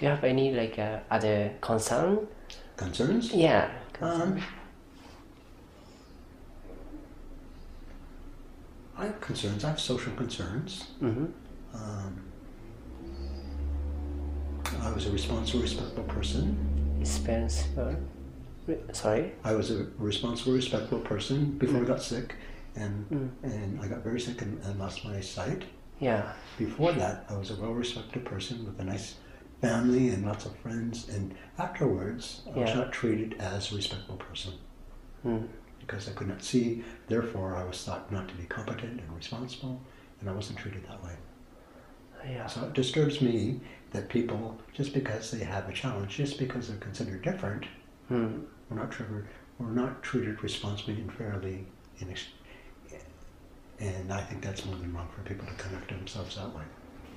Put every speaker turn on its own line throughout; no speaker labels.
Do you have any like uh, other concern?
Concerns?
Yeah.
Um, I have concerns. I have social concerns.
Mm-hmm.
Um, I was a responsible, respectful person.
Responsible. Re- Sorry.
I was a responsible, respectful person before I got sick, and and I got very sick and, and lost my sight.
Yeah.
Before that, I was a well-respected person with a nice family and lots of friends. And afterwards, I was not treated as a respectful person
Mm.
because I could not see. Therefore, I was thought not to be competent and responsible, and I wasn't treated that way.
Yeah.
So it disturbs me that people, just because they have a challenge, just because they're considered different,
Mm.
we're not treated, we're not treated responsibly and fairly. In and I think that's more than wrong for people to conduct themselves that way.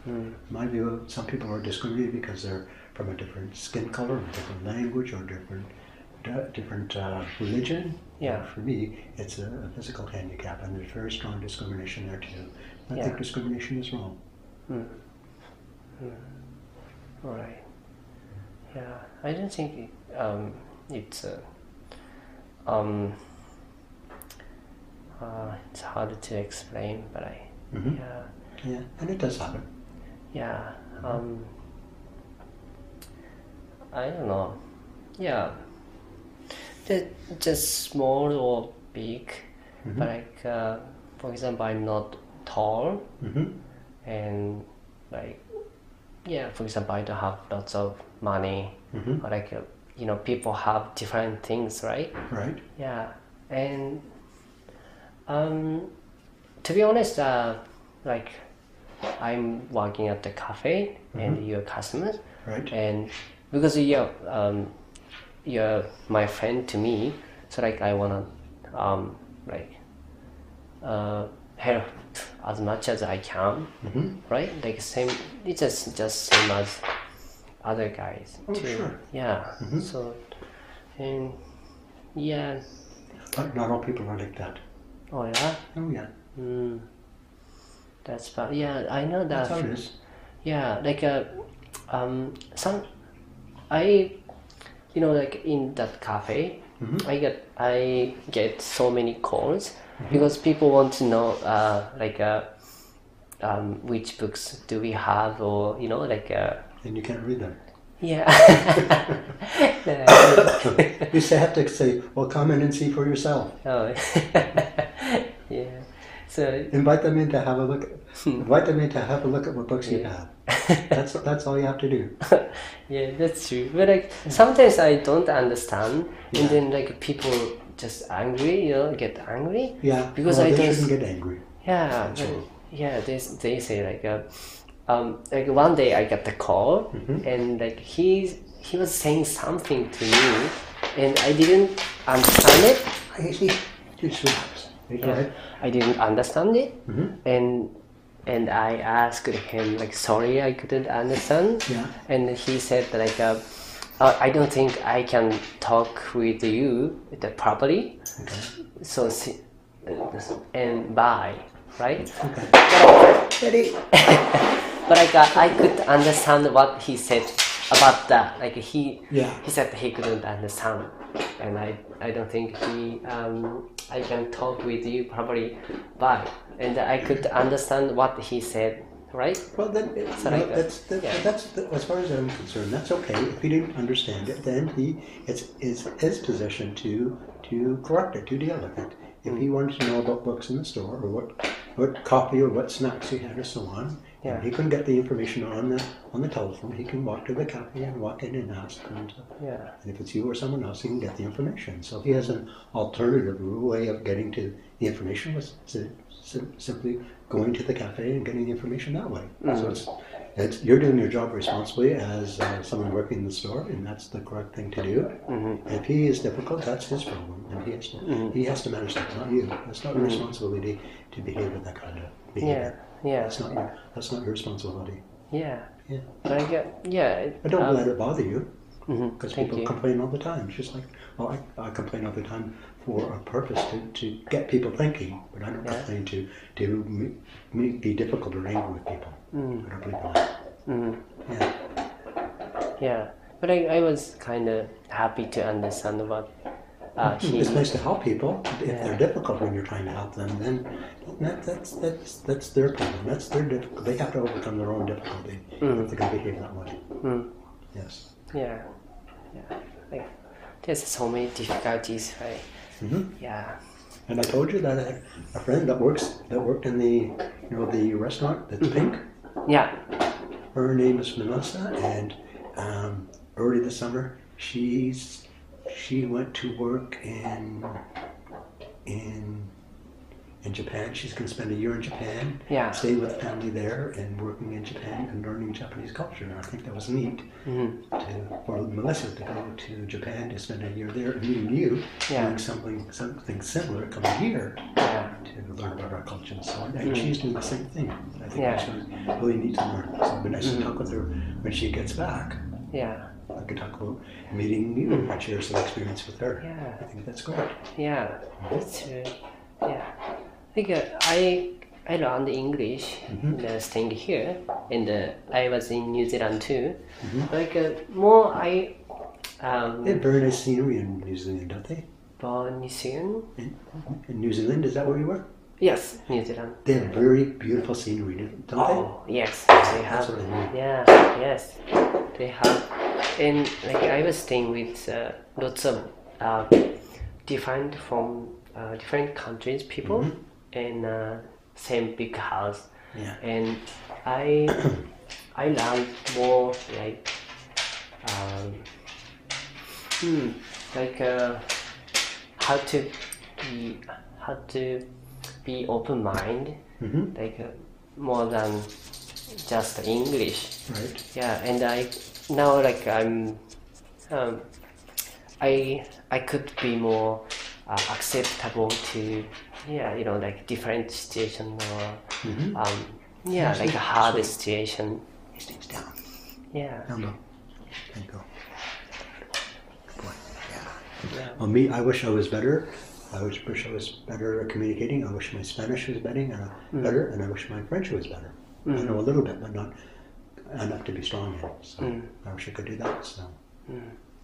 Mm.
my view, some people are discriminated because they're from a different skin color, or different language, or different different uh, religion.
Yeah.
For me, it's a, a physical handicap, and there's very strong discrimination there too. I
Yeah.
think discrimination is wrong.
Mm. Mm. Right. Yeah. I don't think it, um, it's uh, um, uh, it's hard to explain, but I
Mhm.
yeah
Yeah, and it does happen.
yeah um, I don't know yeah just, just small or big but like uh, for example I'm not tall
hmm
and like yeah for example i don't have lots of money
Mhm.
or like uh, you know people have different things right
Right.
yeah and um to be honest uh like i'm working at the cafe and you're customers
Right.
and because you're um you're my friend to me so like i wanna um like uh help as much as i can
hmm
right like same it's just just same as other guys
Oh,
too
sure.
yeah
Mhm.
so and yeah
But not all people are like that.
oh yeah
Oh yeah,
mm. that's but yeah i know that
that's how it is.
yeah like uh, um some i you know like in that cafe
Mhm.
i get i get so many calls because people want to know uh like uh um which books do we have or you know like uh
And you can't read them.
yeah
You have to say, well, come in and see for yourself.
oh yeah so
Invite them in to have a look. invite them in to have a look at what books you have. That's that's all you have to do.
yeah, that's true. But like sometimes I don't understand, and then like people just angry, you know, get angry.
Yeah,
Because
well,
I
they shouldn't get angry.
Yeah, yeah. They they say like, uh, um, like one day I got the call,
Mm-hmm.
and like he he was saying something to me, and I didn't understand it.
I. Just
Yeah. I didn't understand it,
Mhm.
and and I asked him like, sorry, I couldn't understand.
Yeah.
And he said like, uh, uh, I don't think I can talk with you that properly.
Okay.
So si- and bye, right?
Okay.
Ready? but like uh, I could understand what he said about that. Like he
Yeah.
he said he couldn't understand, and I I don't think he um I can talk with you properly. Bye. And I could understand what he said, right?
Well, then it,
like, uh,
that's that,
yeah.
that's as far as I'm concerned. That's okay. If he didn't understand it, then he it's is his position to to correct it, to deal with it. If he wanted to know about books in the store or what what coffee or what snacks he had or so on,
Yeah.
he couldn't get the information on the on the telephone. He can walk to the cafe and walk in and ask. And,
Yeah.
and if it's you or someone else, he can get the information. So if he has an alternative way of getting to the information, was simply going to the cafe and getting the information that way. So it's, it's you're doing your job responsibly as uh, someone working in the store, and that's the correct thing to do.
Mm-hmm.
If he is difficult, that's his problem, and he has to he has to manage that, not you. It's not your responsibility to behave with that kind of behavior.
Yeah. yeah.
That's not your that's not your responsibility.
Yeah.
Yeah.
But I get yeah. it-
But don't
um,
let it bother you. Because
Thank
people
you.
complain all the time. It's just like, well, I, I complain all the time for a purpose to, to get people thinking, but I don't
Yeah.
complain to to be difficult or angry with people.
Mm.
I don't believe that.
Mm.
Yeah.
Yeah, but I, I was kind of happy to understand what uh, he.
It's nice to help people. If
Yeah.
they're difficult when you're trying to help them, then that, that's that's that's their problem. That's their difficult. They have to overcome their own difficulty
Mm.
if they're going to behave that way.
Mm.
Yes.
Yeah, yeah. Like, there's so many difficulties, right?
Hmm
Yeah.
And I told you that I had a friend that works that worked in the you know the restaurant that's
Mm-hmm.
pink.
Yeah.
Her name is Melissa, and um, early this summer she's she went to work in in in Japan. She's going to spend a year in Japan,
Yeah.
stay with family there, and working in Japan and learning Japanese culture. And I think that was neat
Mm.
to, for Melissa to go to Japan to spend a year there, and meeting you,
Yeah.
doing something something similar, coming here
Yeah.
to learn about our culture and so on. And mm-hmm. she's doing the same thing. I think
Yeah.
that's really, neat to learn. So it'd be nice to mm-hmm. talk with her when she gets back.
Yeah.
I could talk about meeting you and share some experience with her.
Yeah.
I think that's good.
Yeah. That's true. Yeah. I think uh, I I learned English uh, staying here, and uh, I was in New Zealand too. Like uh, more I um,
They have very nice scenery in New Zealand, don't they? In, in New Zealand, is that where you were?
Yes, New Zealand.
They have very beautiful scenery, don't they?
Oh yes, they have.
That's what I mean.
Yeah, yes, they have. And like I was staying with uh, lots of uh, different from uh, different countries people
Mm-hmm.
In uh, same big house,
Yeah.
and I I learned more like um, hmm, like uh, how to be how to be open mind
hmm
like uh, more than just English.
Right.
Yeah, and I now like I'm um, I I could be more uh, acceptable to yeah you know like different situation or
Mhm.
um, yeah like a hard situation.
These things down.
Yeah.
Down low. There you go. Good boy. Yeah.
Yeah.
Well, me, I wish I was better. I wish, I was better at communicating. I wish my Spanish was better, uh,
Mm.
better, and I wish my French was better. I know a little bit, but not enough to be strong in. So
Mm.
I wish I could do that. So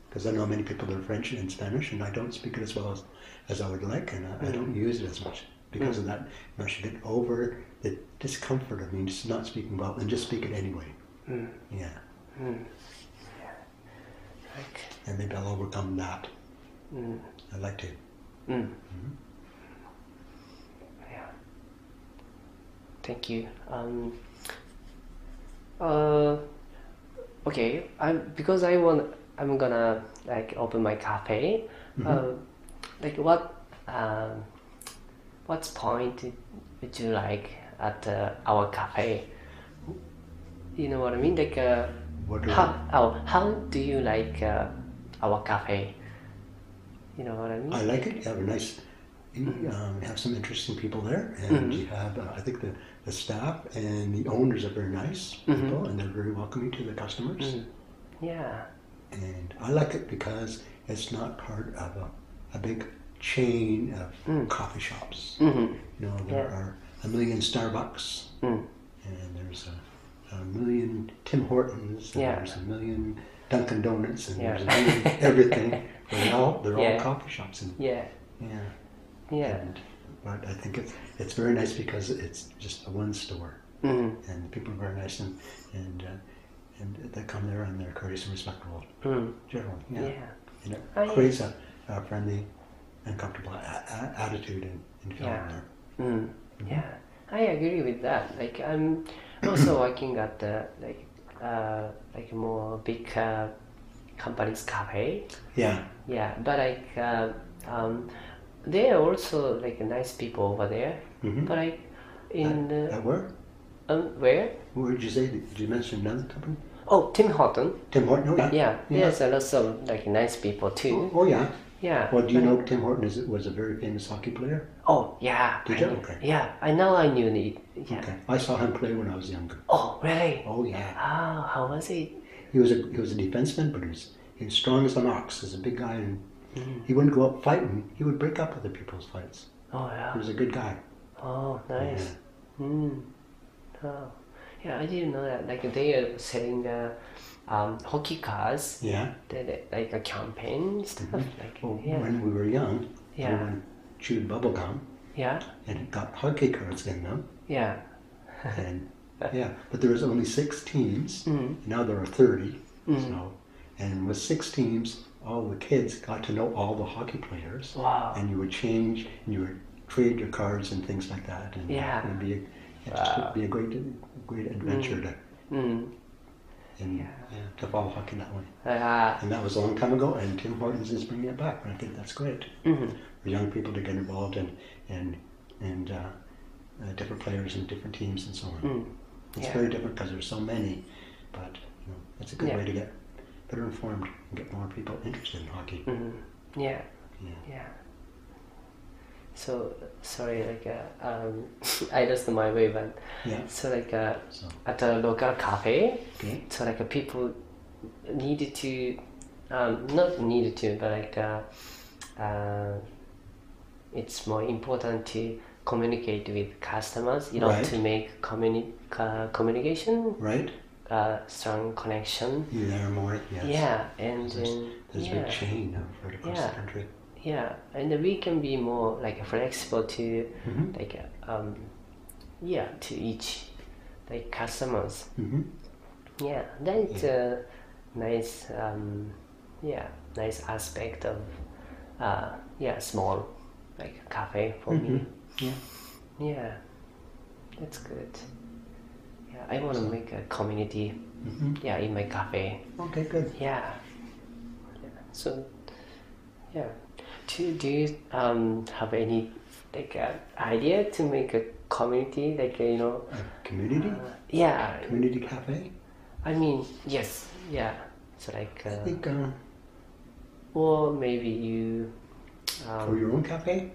because I know many people that are French and Spanish, and I don't speak it as well as, as I would like, and I, I don't
Mm.
use it as much because of that. You know, I should get over the discomfort of me just not speaking well and just speak it anyway.
Mm.
Yeah,
Like,
and maybe I'll overcome that.
mm,
I'd like to.
mm. Yeah. Thank you. Um, uh, okay. I'm because I want. I'm gonna like open my cafe. Uh, like what? Um, what point would you like at uh, our cafe? You know what I mean? Like uh,
What do
how? Oh, how do you like uh, our cafe? You know what I mean?
I like it. You have a nice, you um, have some interesting people there, and you have, uh, I think the, the staff and the owners are very nice people, and they're very welcoming to the customers.
yeah.
And I like it because it's not part of a, a big chain of coffee shops.
Mm-hmm.
You know, there
Yeah.
are a million Starbucks,
Mm.
and there's a, a million Tim Hortons, and
Yeah.
there's a million Dunkin' Donuts, and
Yeah.
there's a million everything. They're all they're
Yeah.
all coffee shops, and
Yeah.
yeah.
Yeah.
And, but I think it's it's very nice because it's just a one store,
Mm.
and the people are very nice, and and uh, and they come there and they're courteous and respectful
Mm.
generally. Yeah.
Yeah.
And it
Oh, yeah.
creates a, a friendly and comfortable a- a- attitude and, and feeling
Yeah.
there.
Mm. Yeah. I agree with that. Like I'm also working at the like uh like more big uh, companies cafe.
Yeah.
Yeah, but like uh, um, there are also like nice people over there.
Mhm.
But like in
At
uh,
where?
um, where?
Where did you say? Did you mention another company?
Oh, Tim Horton.
Tim Horton. Oh yeah.
Yeah,
Yeah.
there's a lot of like nice people too.
Oh, oh, yeah.
Yeah.
Well, do you know Tim Horton is was a very famous hockey player?
Oh yeah.
Did
I
you?
know.
Okay.
Yeah, I know. I knew it. Yeah.
Okay. I saw him play when I was younger.
Oh really?
Oh yeah.
Oh, how was it?
He was a he was a defenseman, but he was he was strong as an ox. He's a big guy, and
Mm.
he wouldn't go up fighting. He would break up other people's fights.
Oh yeah.
He was a good guy.
Oh, nice. Mm. Oh, yeah. I didn't know that. Like they are selling the um, hockey cars.
Yeah.
They, they, like a campaign stuff. Like
Well,
yeah,
When we were young,
Yeah.
everyone chewed bubble gum
yeah,
and it got hockey cards in them.
yeah.
And yeah, but there was only six teams.
Mm.
Now there are 30.
Mm.
So, and with six teams, all the kids got to know all the hockey players.
Wow.
And you would change, and you would trade your cards and things like that. And
Yeah.
it would be it just would be a great, great adventure to,
Mm.
and,
Yeah.
yeah, to follow hockey that way. And that was a long time ago, and Tim Hortons is bringing it back. And I think that's great
mhm.
for young people to get involved in, and and uh, uh, different players and different teams and so on.
Mm.
It's
Yeah.
very different because there's so many, but you know, it's a good way to get better informed and get more people interested in hockey.
Mhm. Yeah,
Yeah.
So sorry, like uh, um, I lost my way, but
Yeah.
so like uh,
So
at a local cafe,
okay.
so like uh, people needed to um, not needed to but like uh, uh, it's more important to communicate with customers you know
Right.
to make communi- uh, communication
Right.
uh, strong connection
You there more? Yes.
yeah and
There's,
then
there's a
yeah
big chain of right across
Yeah.
the country.
Yeah and we can be more like flexible to
Mhm.
like um, yeah to each like customers
hmm
Yeah, that's a nice, um, yeah, nice aspect of, uh, yeah, small, like cafe for me.
Mhm. Yeah.
Yeah, that's good. Yeah, I want to make a community.
hmm
Yeah, in my cafe.
Okay. Good.
Yeah. yeah. So, yeah. Do do you um have any like uh, idea to make a community like uh, you know?
A community.
Uh, yeah,
community cafe.
I mean, yes, yeah. So like,
I
uh,
think uh,
or maybe you,
for
um,
your own cafe.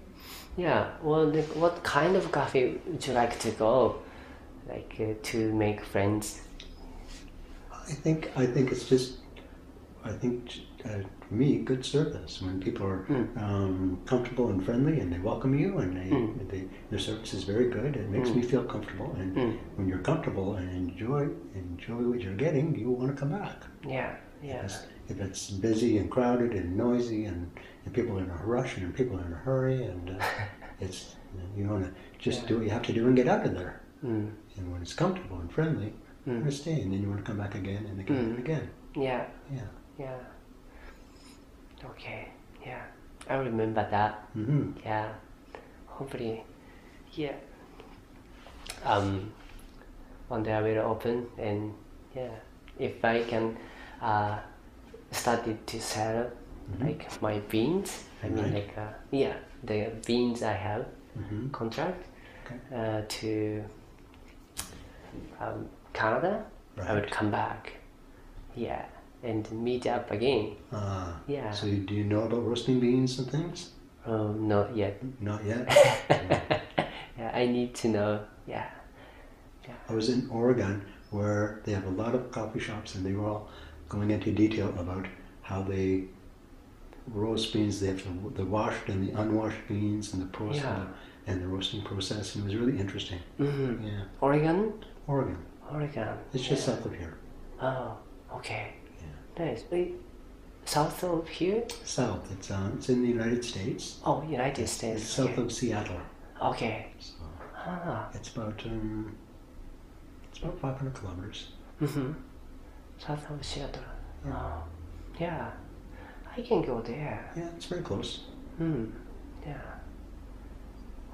yeah. Well, like, what kind of cafe would you like to go, like uh, to make friends?
I think I think it's just I think uh, me good service when people are
Mm.
um, comfortable and friendly and they welcome you and they,
Mm.
they their service is very good. It makes me feel comfortable and
Mm.
when you're comfortable and enjoy enjoy what you're getting, you want to come back.
Yeah, yeah,
If it's, if it's busy and crowded and noisy and, and people are in a rush and people are in a hurry and uh, it's you want to just
Yeah.
do what you have to do and get out of there.
mm.
And when it's comfortable and friendly, you
Mm.
want to stay and then you want to come back again and again
Mm.
and again.
yeah,
Yeah.
yeah. Okay, yeah. I remember that.
hmm
Yeah. Hopefully, yeah. Um, one day I will open and yeah, if I can uh, start it to sell like my beans, I mean
Right.
like uh, yeah, the beans I have
hmm
contract
Okay.
uh, to um, Canada, I would come back. Yeah, and meet up again.
Uh,
Yeah.
So do you know about roasting beans and things?
Oh, not yet.
Not yet.
yeah, I need to know. Yeah.
I was in Oregon where they have a lot of coffee shops and they were all going into detail about how they roast beans. They have the, the washed and the unwashed beans and the process
Yeah.
and the roasting process. And it was really interesting.
hmm
Yeah.
Oregon?
Oregon.
Oregon.
It's just
yeah.
south of here.
Oh, okay.
Yeah.
Nice. South of here?
South. It's um, it's in the United States.
Oh, United States.
It's south
okay.
of Seattle.
Okay.
So
Ah.
it's about um, it's about 500 kilometers.
Mm-hmm. South of Seattle.
Yeah.
Oh, yeah. I can go there.
Yeah, it's very close.
Hmm. Yeah.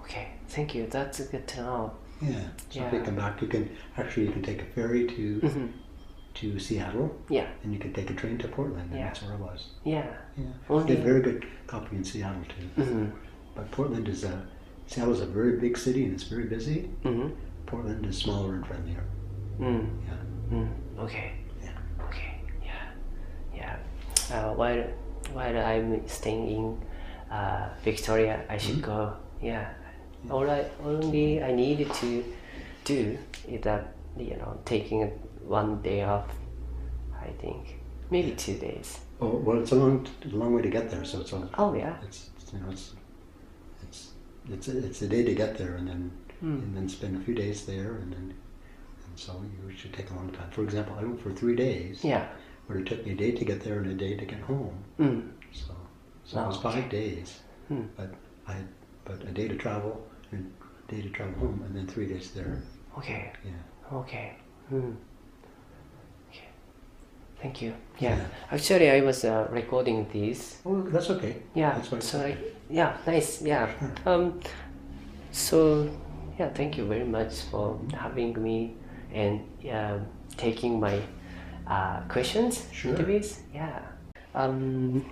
Okay. Thank you. That's good to know.
Yeah. So if you come back, you can actually you can take a ferry to
Mm-hmm.
To Seattle,
Yeah.
and you could take a train to Portland, and
Yeah.
that's where I was.
Yeah.
Yeah. They have very good coffee in Seattle too.
Mm-hmm.
But Portland is a Seattle is a very big city and it's very busy.
Mm-hmm.
Portland is smaller and friendlier.
Mm.
Yeah.
Mm. Okay.
Yeah.
Okay. Yeah. Yeah. Uh, while while I'm staying in uh, Victoria, I should go. Yeah. All I only I needed to do is that you know taking one day off. I think. maybe two days.
Oh, well, it's a long, long way to get there, so it's a,
Oh yeah.
it's you know it's it's it's a, it's a day to get there, and then
Hmm.
and then spend a few days there, and then and so you should take a long time. For example, I went for three days,
Yeah.
but it took me a day to get there and a day to get home.
Mm.
So so it was five days,
Hmm.
but I but a day to travel and a day to travel home, and then three days there.
Okay.
Yeah.
Okay. Hmm. Thank you. Yeah. Actually, I was uh, recording this.
Oh, that's okay.
Yeah.
That's
so like, yeah, nice. Yeah. Um. So, yeah. Thank you very much for having me and um taking my uh, questions,
Sure.
interviews. Yeah. Um.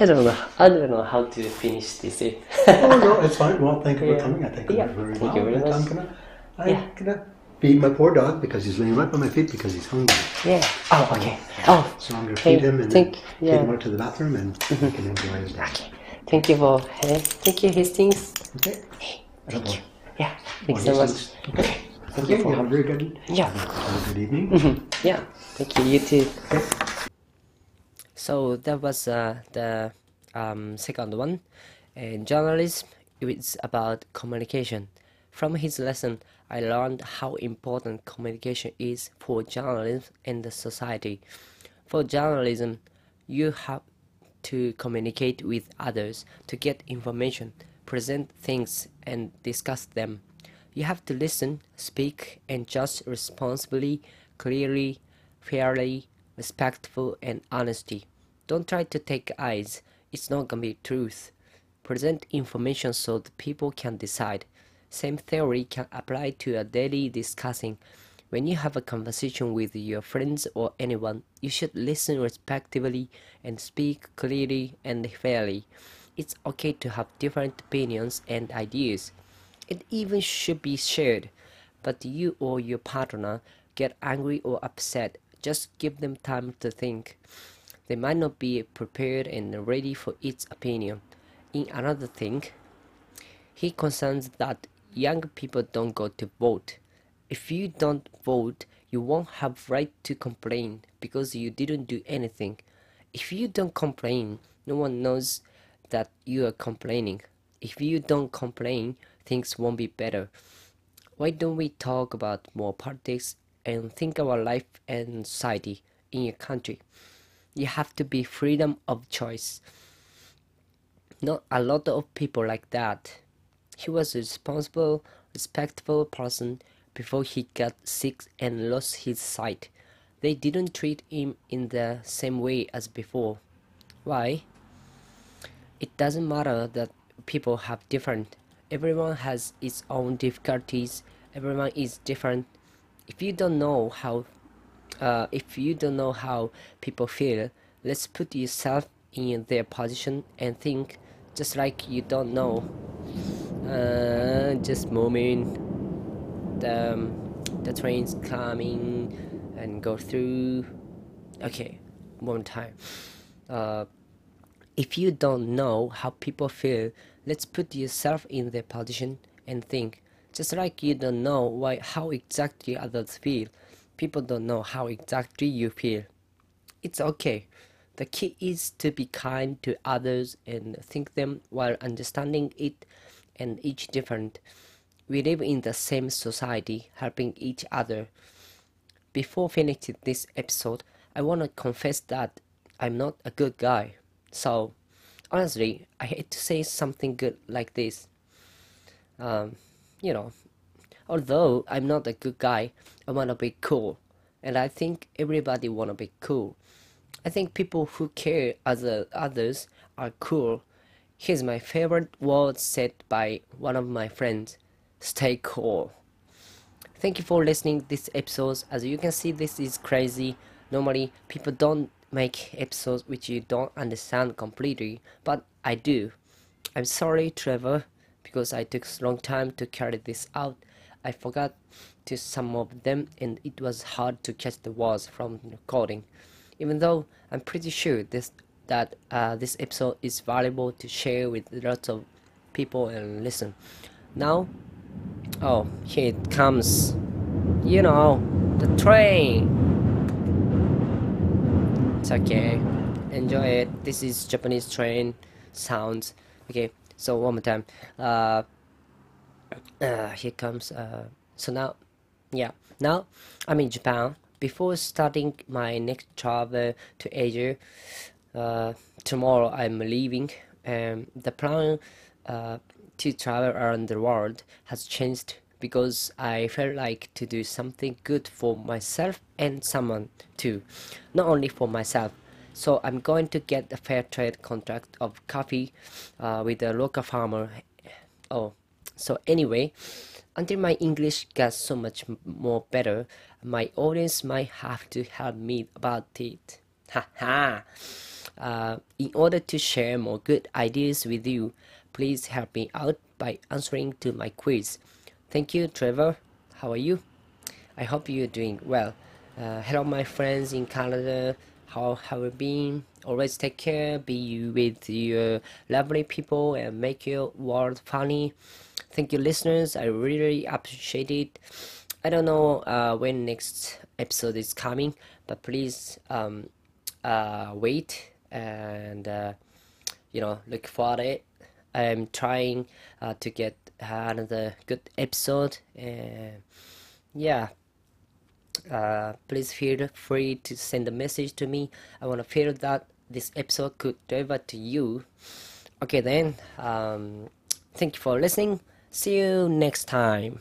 I don't know. I don't know how to finish this.
Oh no, it's fine. Well, thank you
Yeah.
for coming. I think
Yeah,
very
thank
well.
you very
and I'm gonna, I'm
Yeah.
gonna feed my poor dog because he's laying right by my feet because he's hungry.
yeah. Oh. Okay. Oh.
So I'm gonna
Thank-
feed him and
thank- yeah. Mm-hmm.
take him out to the bathroom and he can enjoy his day.
Okay. Thank you for. Uh, thank you, Hastings.
Okay.
Thank you. Yeah. Thanks so much.
Okay. Okay. You have a very good.
Yeah.
Have a good evening.
Mhm. Yeah, thank you. You too. So that was uh, the um, second one, and journalism is about communication. From his lesson, I learned how important communication is for journalism and the society. For journalism, you have to communicate with others to get information, present things, and discuss them. You have to listen, speak, and judge responsibly, clearly, fairly, respectful, and honesty. Don't try to take eyes. It's not gonna be truth. Present information so the people can decide. Same theory can apply to a daily discussing. When you have a conversation with your friends or anyone, you should listen respectively and speak clearly and fairly. It's okay to have different opinions and ideas. It even should be shared. But you or your partner get angry or upset, just give them time to think. They might not be prepared and ready for its opinion. In another thing, he concerns that young people don't go to vote. If you don't vote, you won't have right to complain because you didn't do anything. If you don't complain, no one knows that you are complaining. If you don't complain, things won't be better. Why don't we talk about more politics and think about life and society in your country? You have to be freedom of choice. Not a lot of people like that. He was a responsible, respectful person before he got sick and lost his sight. They didn't treat him in the same way as before. Why? It doesn't matter that people have different. Everyone has its own difficulties. Everyone is different. If you don't know how, uh, if you don't know how people feel, let's put yourself in their position and think, just like you don't know. Uh, just moment. The um, the train's coming and go through. Okay, one time. Uh, if you don't know how people feel, let's put yourself in their position and think. Just like you don't know why how exactly others feel, people don't know how exactly you feel. It's okay. The key is to be kind to others and think them while understanding it and each different. We live in the same society, helping each other. Before finishing this episode, I want to confess that I'm not a good guy. So, honestly, I hate to say something good like this. Um, you know, although I'm not a good guy, I want to be cool. And I think everybody want to be cool. I think people who care other others are cool. Here's my favorite word said by one of my friends. Stay cool. Thank you for listening this episode. As you can see, this is crazy. Normally, people don't make episodes which you don't understand completely, but I do. I'm sorry, Trevor, because I took a long time to carry this out. I forgot to some of them, and it was hard to catch the words from recording. Even though I'm pretty sure this that uh, this episode is valuable to share with lots of people and listen. Now, oh, here it comes. You know, the train. It's okay. Enjoy it. This is Japanese train sounds. Okay, so one more time. Uh, uh, here comes. Uh, so now, yeah, now I'm in Japan. Before starting my next travel to Asia, uh, tomorrow I'm leaving. Um, the plan uh, to travel around the world has changed because I felt like to do something good for myself and someone too, not only for myself. So I'm going to get a fair trade contract of coffee uh, with a local farmer. Oh, so anyway, until my English gets so much more better, my audience might have to help me about it. Ha ha! Uh, in order to share more good ideas with you, please help me out by answering to my quiz. Thank you, Trevor. How are you? I hope you're doing well. Uh, hello, my friends in Canada. How have you been? Always take care. Be with your lovely people and make your world funny. Thank you, listeners. I really appreciate it. I don't know uh, when next episode is coming, but please um, uh, wait and uh, you know look for it. I'm trying uh, to get another good episode. Yeah, uh, please feel free to send a message to me. I want to feel that this episode could deliver to you. Okay, then, um, thank you for listening. See you next time.